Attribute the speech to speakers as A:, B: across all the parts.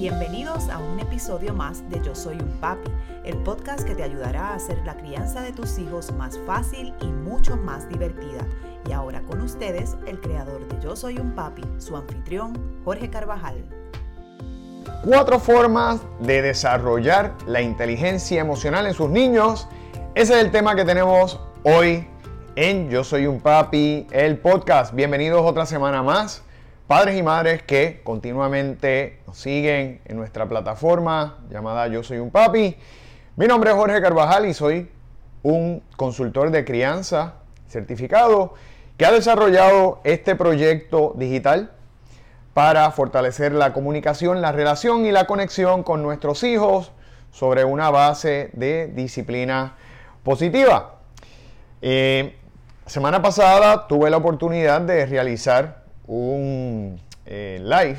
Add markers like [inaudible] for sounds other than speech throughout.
A: Bienvenidos a un episodio más de Yo Soy un Papi, el podcast que te ayudará a hacer la crianza de tus hijos más fácil y mucho más divertida. Y ahora con ustedes, el creador de Yo Soy un Papi, su anfitrión, Jorge Carvajal.
B: Cuatro formas de desarrollar la inteligencia emocional en sus niños. Ese es el tema que tenemos hoy en Yo Soy un Papi, el podcast. Bienvenidos otra semana más padres y madres que continuamente nos siguen en nuestra plataforma llamada Yo Soy un Papi. Mi nombre es Jorge Carvajal y soy un consultor de crianza certificado que ha desarrollado este proyecto digital para fortalecer la comunicación, la relación y la conexión con nuestros hijos sobre una base de disciplina positiva. Eh, semana pasada tuve la oportunidad de realizar un eh, live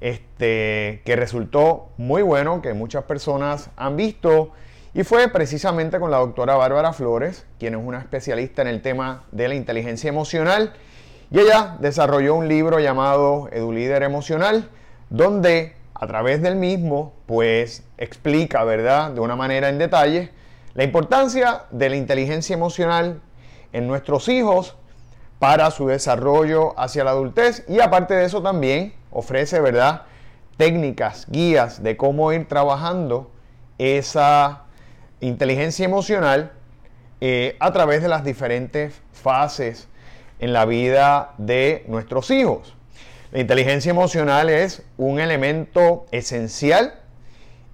B: este, que resultó muy bueno, que muchas personas han visto. Y fue precisamente con la doctora Bárbara Flores, quien es una especialista en el tema de la inteligencia emocional. Y ella desarrolló un libro llamado EduLíder Emocional, donde a través del mismo, pues explica, ¿verdad?, de una manera en detalle, la importancia de la inteligencia emocional en nuestros hijos para su desarrollo hacia la adultez y aparte de eso también ofrece, ¿verdad? Técnicas, guías de cómo ir trabajando esa inteligencia emocional eh, a través de las diferentes fases en la vida de nuestros hijos. La inteligencia emocional es un elemento esencial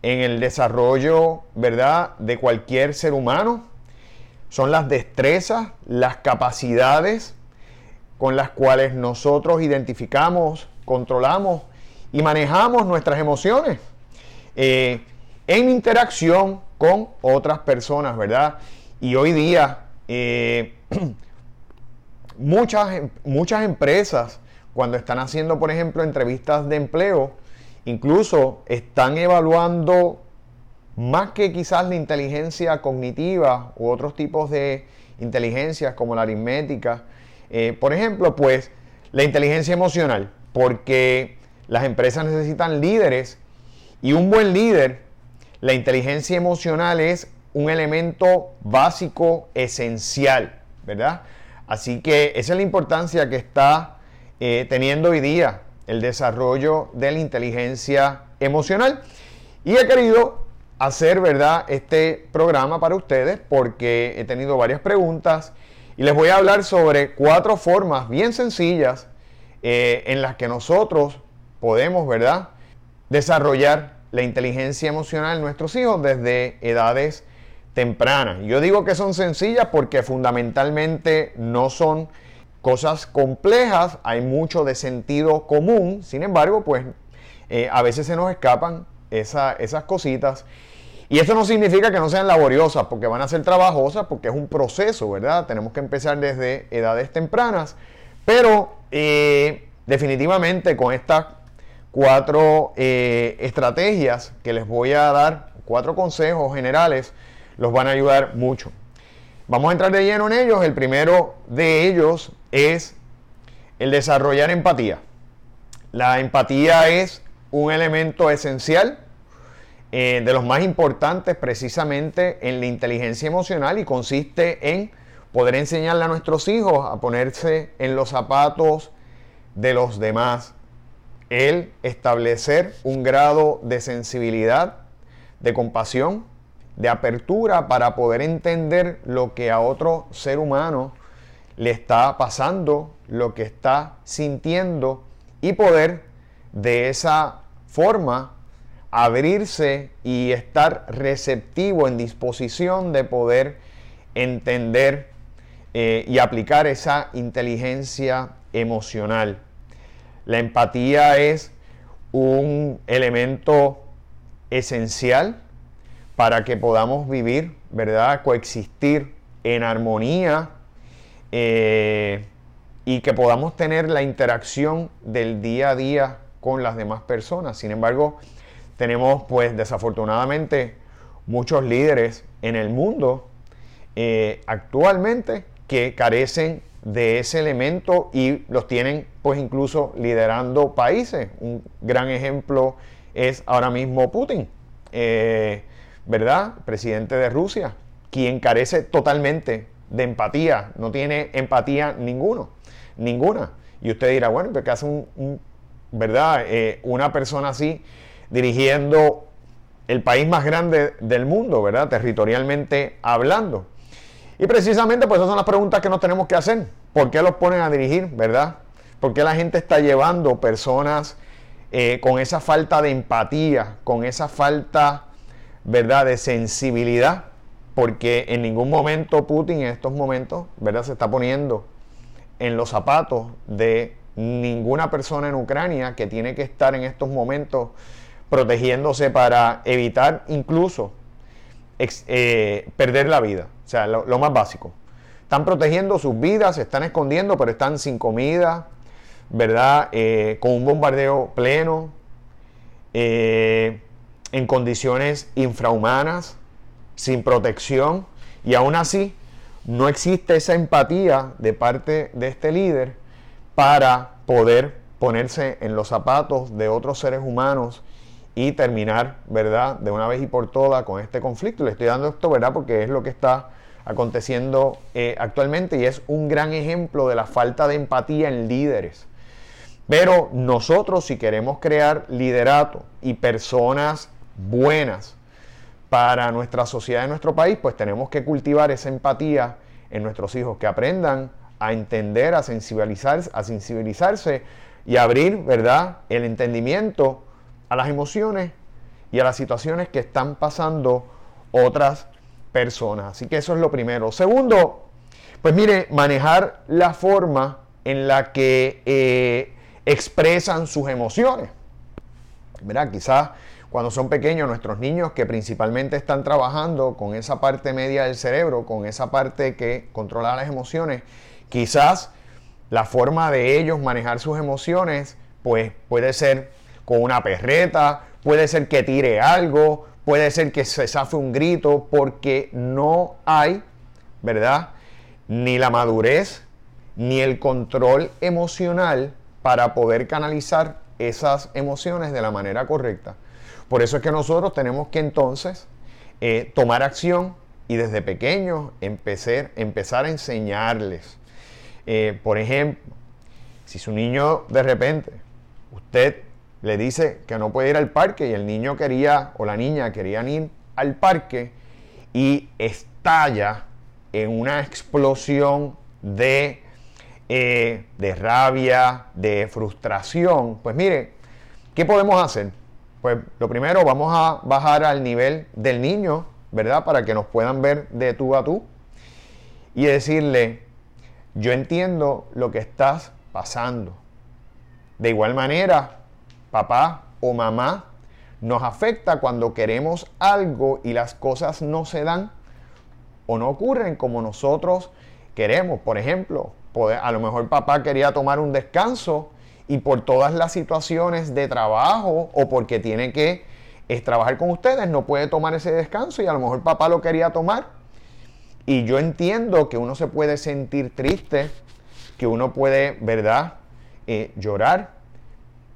B: en el desarrollo, ¿verdad?, de cualquier ser humano. Son las destrezas, las capacidades con las cuales nosotros identificamos, controlamos y manejamos nuestras emociones eh, en interacción con otras personas, ¿verdad? Y hoy día eh, [clears throat] muchas, muchas empresas, cuando están haciendo, por ejemplo, entrevistas de empleo, incluso están evaluando más que quizás la inteligencia cognitiva u otros tipos de inteligencias como la aritmética, eh, por ejemplo, pues la inteligencia emocional, porque las empresas necesitan líderes y un buen líder, la inteligencia emocional es un elemento básico, esencial, ¿verdad? Así que esa es la importancia que está eh, teniendo hoy día el desarrollo de la inteligencia emocional. Y he querido hacer, ¿verdad?, este programa para ustedes porque he tenido varias preguntas y les voy a hablar sobre cuatro formas bien sencillas eh, en las que nosotros podemos, ¿verdad?, desarrollar la inteligencia emocional en nuestros hijos desde edades tempranas. Yo digo que son sencillas porque fundamentalmente no son cosas complejas, hay mucho de sentido común, sin embargo, pues eh, a veces se nos escapan esas cositas y eso no significa que no sean laboriosas, porque van a ser trabajosas, porque es un proceso, ¿verdad? Tenemos que empezar desde edades tempranas, pero eh, definitivamente con estas cuatro eh, estrategias que les voy a dar, cuatro consejos generales, los van a ayudar mucho. Vamos a entrar de lleno en ellos. El primero de ellos es el desarrollar empatía. La empatía es un elemento esencial eh, de los más importantes precisamente en la inteligencia emocional y consiste en poder enseñarle a nuestros hijos a ponerse en los zapatos de los demás, el establecer un grado de sensibilidad, de compasión, de apertura para poder entender lo que a otro ser humano le está pasando, lo que está sintiendo y poder de esa forma abrirse y estar receptivo en disposición de poder entender eh, y aplicar esa inteligencia emocional. La empatía es un elemento esencial para que podamos vivir, ¿verdad? Coexistir en armonía eh, y que podamos tener la interacción del día a día con las demás personas. Sin embargo, tenemos pues desafortunadamente muchos líderes en el mundo eh, actualmente que carecen de ese elemento y los tienen pues incluso liderando países. Un gran ejemplo es ahora mismo Putin, eh, ¿verdad? Presidente de Rusia, quien carece totalmente de empatía, no tiene empatía ninguno, ninguna. Y usted dirá, bueno, ¿qué hace un, ¿verdad? Eh, una persona así dirigiendo el país más grande del mundo, ¿verdad? Territorialmente hablando. Y precisamente pues esas son las preguntas que nos tenemos que hacer. ¿Por qué los ponen a dirigir, verdad? ¿Por qué la gente está llevando personas eh, con esa falta de empatía, con esa falta, verdad, de sensibilidad? Porque en ningún momento Putin en estos momentos, verdad, se está poniendo en los zapatos de ninguna persona en Ucrania que tiene que estar en estos momentos protegiéndose para evitar incluso eh, perder la vida. O sea, lo, más básico. Están protegiendo sus vidas, se están escondiendo, pero están sin comida, ¿verdad? Eh, con un bombardeo pleno, eh, en condiciones infrahumanas, sin protección, y aún así no existe esa empatía de parte de este líder para poder ponerse en los zapatos de otros seres humanos y terminar, ¿verdad?, de una vez y por todas con este conflicto. Le estoy dando esto, ¿verdad?, porque es lo que está aconteciendo eh, actualmente y es un gran ejemplo de la falta de empatía en líderes. Pero nosotros si queremos crear liderato y personas buenas para nuestra sociedad y nuestro país, pues tenemos que cultivar esa empatía en nuestros hijos, que aprendan a entender, a sensibilizarse, a sensibilizarse y abrir, ¿verdad?, el entendimiento a las emociones y a las situaciones que están pasando otras personas. Así que eso es lo primero. Segundo, pues mire, manejar la forma en la que eh, expresan sus emociones. Mira, quizás cuando son pequeños nuestros niños que principalmente están trabajando con esa parte media del cerebro, con esa parte que controla las emociones, quizás la forma de ellos manejar sus emociones pues puede ser con una perreta, puede ser que tire algo, puede ser que se zafe un grito, porque no hay, ¿verdad? Ni la madurez, ni el control emocional para poder canalizar esas emociones de la manera correcta. Por eso es que nosotros tenemos que entonces eh, tomar acción y desde pequeños empezar, empezar a enseñarles. Eh, por ejemplo, si su niño de repente, usted le dice que no puede ir al parque y el niño quería o la niña querían ir al parque y estalla en una explosión de, eh, de rabia, de frustración, pues mire, ¿qué podemos hacer? Pues lo primero, vamos a bajar al nivel del niño, ¿verdad? Para que nos puedan ver de tú a tú y decirle, yo entiendo lo que estás pasando. De igual manera, papá o mamá, nos afecta cuando queremos algo y las cosas no se dan o no ocurren como nosotros queremos. Por ejemplo, a lo mejor papá quería tomar un descanso y por todas las situaciones de trabajo o porque tiene que trabajar con ustedes, no puede tomar ese descanso y a lo mejor papá lo quería tomar. Y yo entiendo que uno se puede sentir triste, que uno puede, ¿verdad?, eh, llorar,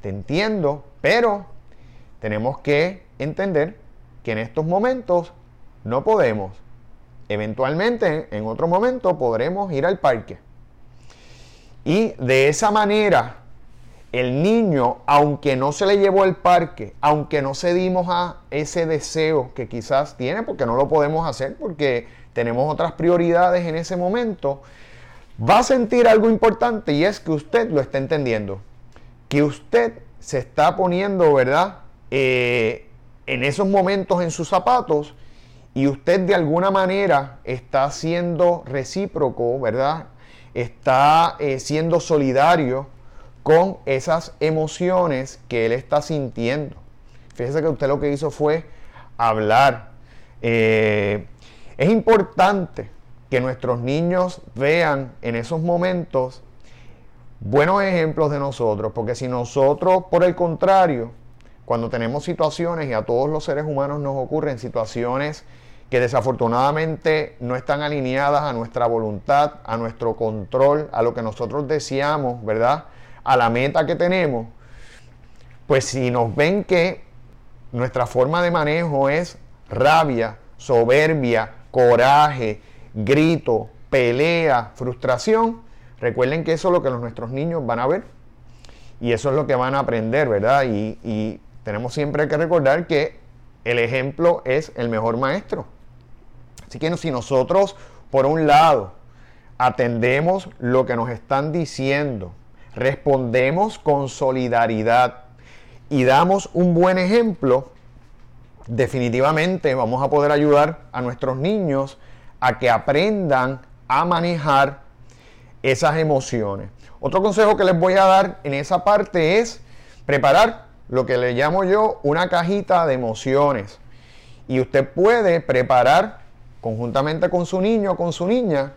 B: te entiendo, pero tenemos que entender que en estos momentos no podemos. Eventualmente, en otro momento, podremos ir al parque. Y de esa manera, el niño, aunque no se le llevó al parque, aunque no cedimos a ese deseo que quizás tiene, porque no lo podemos hacer, porque tenemos otras prioridades en ese momento, va a sentir algo importante y es que usted lo está entendiendo que usted se está poniendo, ¿verdad? Eh, en esos momentos en sus zapatos y usted de alguna manera está siendo recíproco, ¿verdad? Está eh, siendo solidario con esas emociones que él está sintiendo. Fíjese que usted lo que hizo fue hablar. Eh, es importante que nuestros niños vean en esos momentos buenos ejemplos de nosotros, porque si nosotros, por el contrario, cuando tenemos situaciones y a todos los seres humanos nos ocurren situaciones que desafortunadamente no están alineadas a nuestra voluntad, a nuestro control, a lo que nosotros deseamos, ¿verdad? A la meta que tenemos, pues si nos ven que nuestra forma de manejo es rabia, soberbia, coraje, grito, pelea, frustración, recuerden que eso es lo que nuestros niños van a ver y eso es lo que van a aprender, ¿verdad? Y, y tenemos siempre que recordar que el ejemplo es el mejor maestro. Así que si nosotros, por un lado, atendemos lo que nos están diciendo, respondemos con solidaridad y damos un buen ejemplo, definitivamente vamos a poder ayudar a nuestros niños a que aprendan a manejar esas emociones. Otro consejo que les voy a dar en esa parte es preparar lo que le llamo yo una cajita de emociones. Y usted puede preparar conjuntamente con su niño o con su niña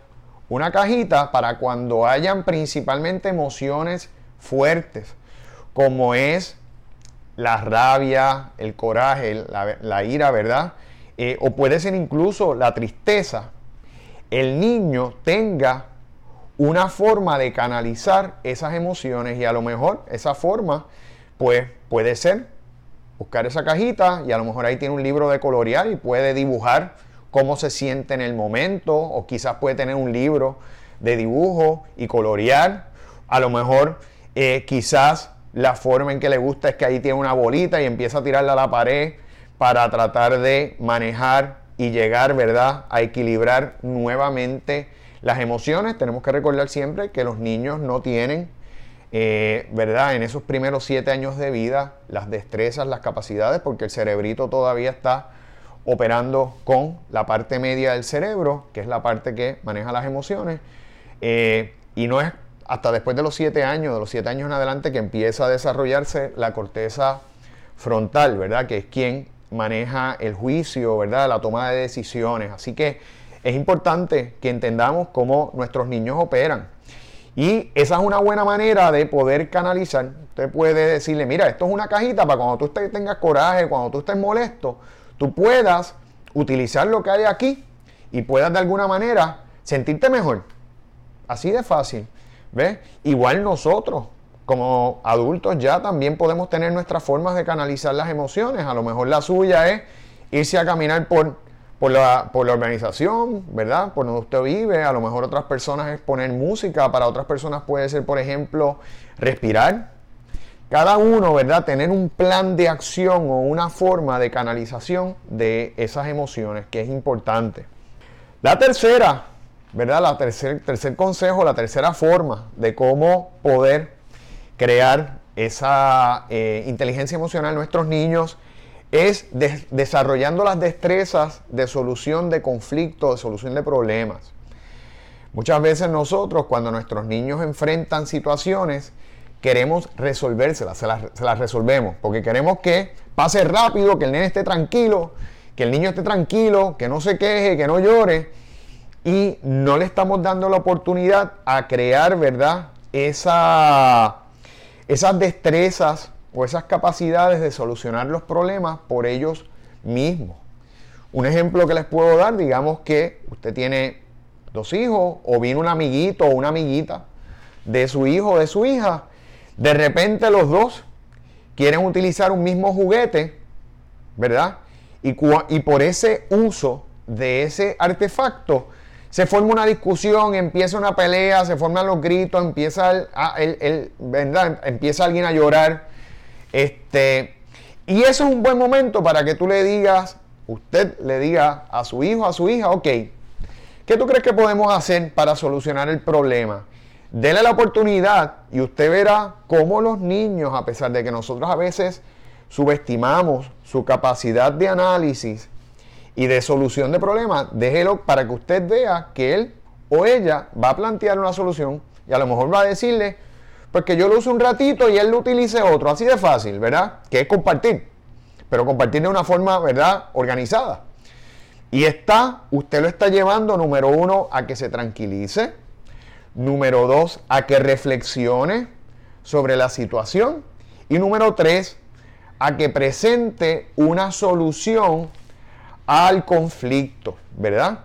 B: una cajita para cuando hayan principalmente emociones fuertes, como es la rabia, el coraje, la, ira, ¿verdad? Eh, o puede ser incluso la tristeza. El niño tenga una forma de canalizar esas emociones y a lo mejor esa forma, pues puede ser buscar esa cajita y a lo mejor ahí tiene un libro de colorear y puede dibujar cómo se siente en el momento o quizás puede tener un libro de dibujo y colorear. A lo mejor eh, quizás la forma en que le gusta es que ahí tiene una bolita y empieza a tirarla a la pared para tratar de manejar y llegar, ¿verdad?, a equilibrar nuevamente las emociones. Tenemos que recordar siempre que los niños no tienen, eh, ¿verdad?, en esos primeros siete años de vida las destrezas, las capacidades, porque el cerebrito todavía está operando con la parte media del cerebro, que es la parte que maneja las emociones, eh, y no es hasta después de los siete años, de los siete años en adelante, que empieza a desarrollarse la corteza frontal, ¿verdad? Que es quien maneja el juicio, ¿verdad? La toma de decisiones. Así que es importante que entendamos cómo nuestros niños operan. Y esa es una buena manera de poder canalizar. Usted puede decirle, mira, esto es una cajita para cuando tú tengas coraje, cuando tú estés molesto, tú puedas utilizar lo que hay aquí y puedas de alguna manera sentirte mejor. Así de fácil. ¿Ves? Igual nosotros, como adultos, ya también podemos tener nuestras formas de canalizar las emociones. A lo mejor la suya es irse a caminar por, por, la, por la organización, ¿verdad? Por donde usted vive. A lo mejor otras personas es poner música. Para otras personas puede ser, por ejemplo, respirar. Cada uno, ¿verdad? Tener un plan de acción o una forma de canalización de esas emociones, que es importante. La tercera ¿verdad? La tercer, tercer consejo, la tercera forma de cómo poder crear esa eh, inteligencia emocional en nuestros niños es desarrollando las destrezas de solución de conflictos, de solución de problemas. Muchas veces nosotros, cuando nuestros niños enfrentan situaciones, queremos resolvérselas, se las, se las resolvemos, porque queremos que pase rápido, que el nene esté tranquilo, que el niño esté tranquilo, que no se queje, que no llore y no le estamos dando la oportunidad a crear, ¿verdad? Esa, esas destrezas o esas capacidades de solucionar los problemas por ellos mismos. Un ejemplo que les puedo dar, digamos que usted tiene dos hijos o viene un amiguito o una amiguita de su hijo o de su hija, de repente los dos quieren utilizar un mismo juguete, ¿verdad? Y, por ese uso de ese artefacto, se forma una discusión, empieza una pelea, se forman los gritos, empieza, el, empieza alguien a llorar. Este, y eso es un buen momento para que tú le digas, usted le diga a su hijo, a su hija, ok, ¿qué tú crees que podemos hacer para solucionar el problema? Dele la oportunidad y usted verá cómo los niños, a pesar de que nosotros a veces subestimamos su capacidad de análisis, y de solución de problemas, déjelo para que usted vea que él o ella va a plantear una solución y a lo mejor va a decirle, pues que yo lo uso un ratito y él lo utilice otro, así de fácil, ¿verdad? Que es compartir, pero compartir de una forma, ¿verdad? Organizada. Y está, usted lo está llevando, número uno, a que se tranquilice, número dos, a que reflexione sobre la situación y número tres, a que presente una solución al conflicto, ¿verdad?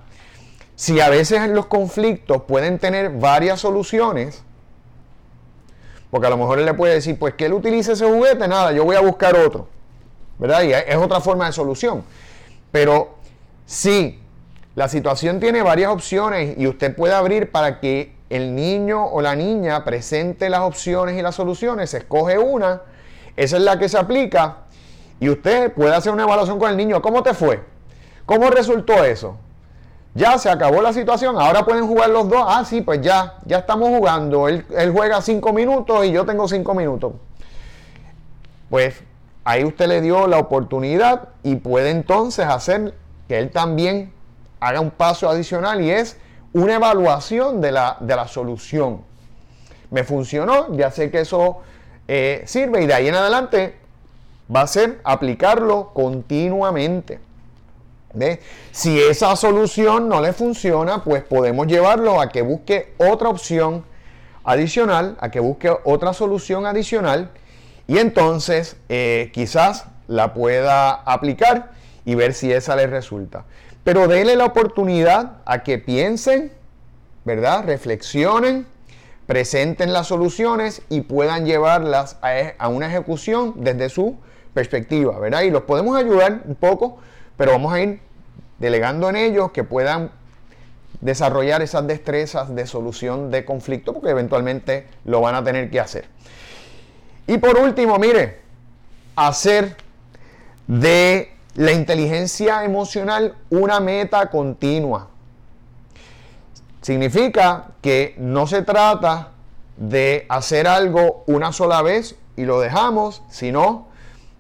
B: Si a veces los conflictos pueden tener varias soluciones, porque a lo mejor él le puede decir, pues que él utilice ese juguete, nada, yo voy a buscar otro. ¿verdad? Y es otra forma de solución. Pero si la situación tiene varias opciones y usted puede abrir para que el niño o la niña presente las opciones y las soluciones, se escoge una, esa es la que se aplica y usted puede hacer una evaluación con el niño. ¿Cómo te fue? ¿Cómo resultó eso? Ya se acabó la situación, ahora pueden jugar los dos. Ah, sí, pues ya, ya estamos jugando. Él, juega cinco minutos y yo tengo cinco minutos. Pues ahí usted le dio la oportunidad y puede entonces hacer que él también haga un paso adicional y es una evaluación de la, de la solución. Me funcionó, ya sé que eso eh, sirve y de ahí en adelante va a ser aplicarlo continuamente. Si esa solución no le funciona, pues podemos llevarlo a que busque otra opción adicional, a que busque otra solución adicional y entonces eh, quizás la pueda aplicar y ver si esa le resulta. Pero déle la oportunidad a que piensen, ¿verdad? Reflexionen, presenten las soluciones y puedan llevarlas a, una ejecución desde su perspectiva, ¿verdad? Y los podemos ayudar un poco, pero vamos a ir delegando en ellos que puedan desarrollar esas destrezas de solución de conflicto, porque eventualmente lo van a tener que hacer. Y por último, mire, hacer de la inteligencia emocional una meta continua. Significa que no se trata de hacer algo una sola vez y lo dejamos, sino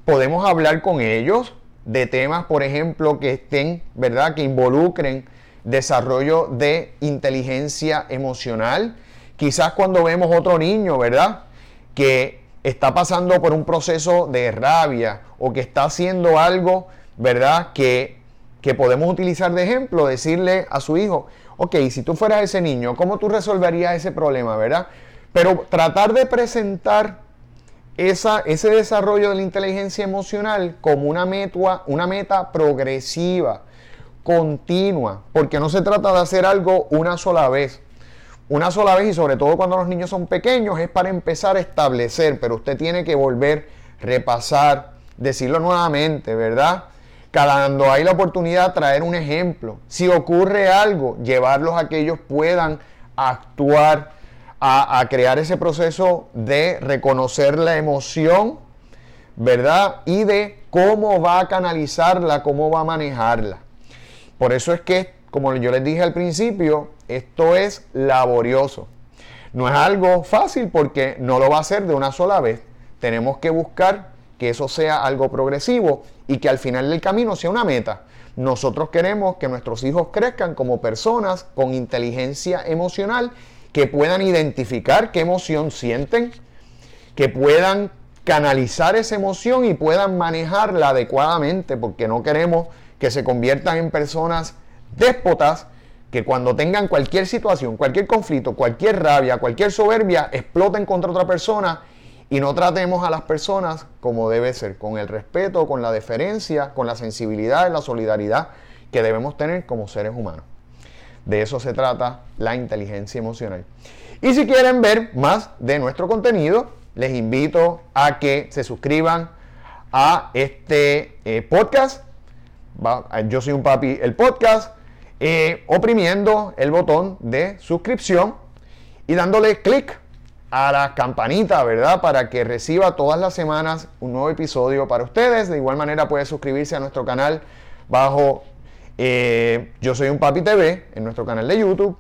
B: podemos hablar con ellos de temas, por ejemplo, que estén, ¿verdad? Que involucren desarrollo de inteligencia emocional. Quizás cuando vemos otro niño, ¿verdad? Que está pasando por un proceso de rabia o que está haciendo algo ¿verdad? Que, que podemos utilizar de ejemplo, decirle a su hijo, ok, si tú fueras ese niño, ¿cómo tú resolverías ese problema, verdad? Pero tratar de presentar esa, ese desarrollo de la inteligencia emocional como una meta, una meta progresiva, continua, porque no se trata de hacer algo una sola vez. Una sola vez y sobre todo cuando los niños son pequeños es para empezar a establecer, pero usted tiene que volver, repasar, decirlo nuevamente, ¿verdad? cuando hay la oportunidad, traer un ejemplo. Si ocurre algo, llevarlos a que ellos puedan actuar, a, crear ese proceso de reconocer la emoción, ¿verdad? Y de cómo va a canalizarla, cómo va a manejarla. Por eso es que, como yo les dije al principio, esto es laborioso. No es algo fácil porque no lo va a hacer de una sola vez. Tenemos que buscar que eso sea algo progresivo y que al final del camino sea una meta. Nosotros queremos que nuestros hijos crezcan como personas con inteligencia emocional, que puedan identificar qué emoción sienten, que puedan canalizar esa emoción y puedan manejarla adecuadamente, porque no queremos que se conviertan en personas déspotas que cuando tengan cualquier situación, cualquier conflicto, cualquier rabia, cualquier soberbia, exploten contra otra persona y no tratemos a las personas como debe ser, con el respeto, con la deferencia, con la sensibilidad y la solidaridad que debemos tener como seres humanos. De eso se trata la inteligencia emocional. Y si quieren ver más de nuestro contenido, les invito a que se suscriban a este eh, podcast. Yo soy un papi, el podcast, eh, oprimiendo el botón de suscripción y dándole clic a la campanita, ¿verdad? Para que reciba todas las semanas un nuevo episodio para ustedes. De igual manera puede suscribirse a nuestro canal bajo eh, Yo Soy un Papi TV en nuestro canal de YouTube.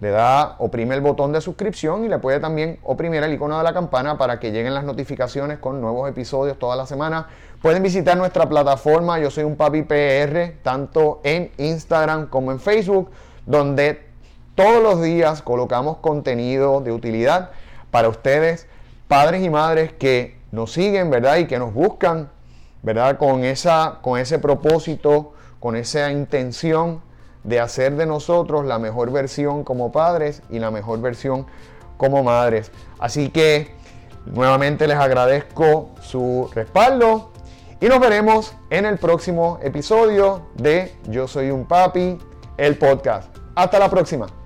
B: Le da, oprime el botón de suscripción y le puede también oprimir el icono de la campana para que lleguen las notificaciones con nuevos episodios toda la semana. Pueden visitar nuestra plataforma Yo Soy un Papi PR, tanto en Instagram como en Facebook, donde todos los días colocamos contenido de utilidad para ustedes, padres y madres que nos siguen, ¿verdad? Y que nos buscan, ¿verdad? Con, esa, con ese propósito, con esa intención de hacer de nosotros la mejor versión como padres y la mejor versión como madres. Así que nuevamente les agradezco su respaldo y nos veremos en el próximo episodio de Yo Soy un Papi, el podcast. Hasta la próxima.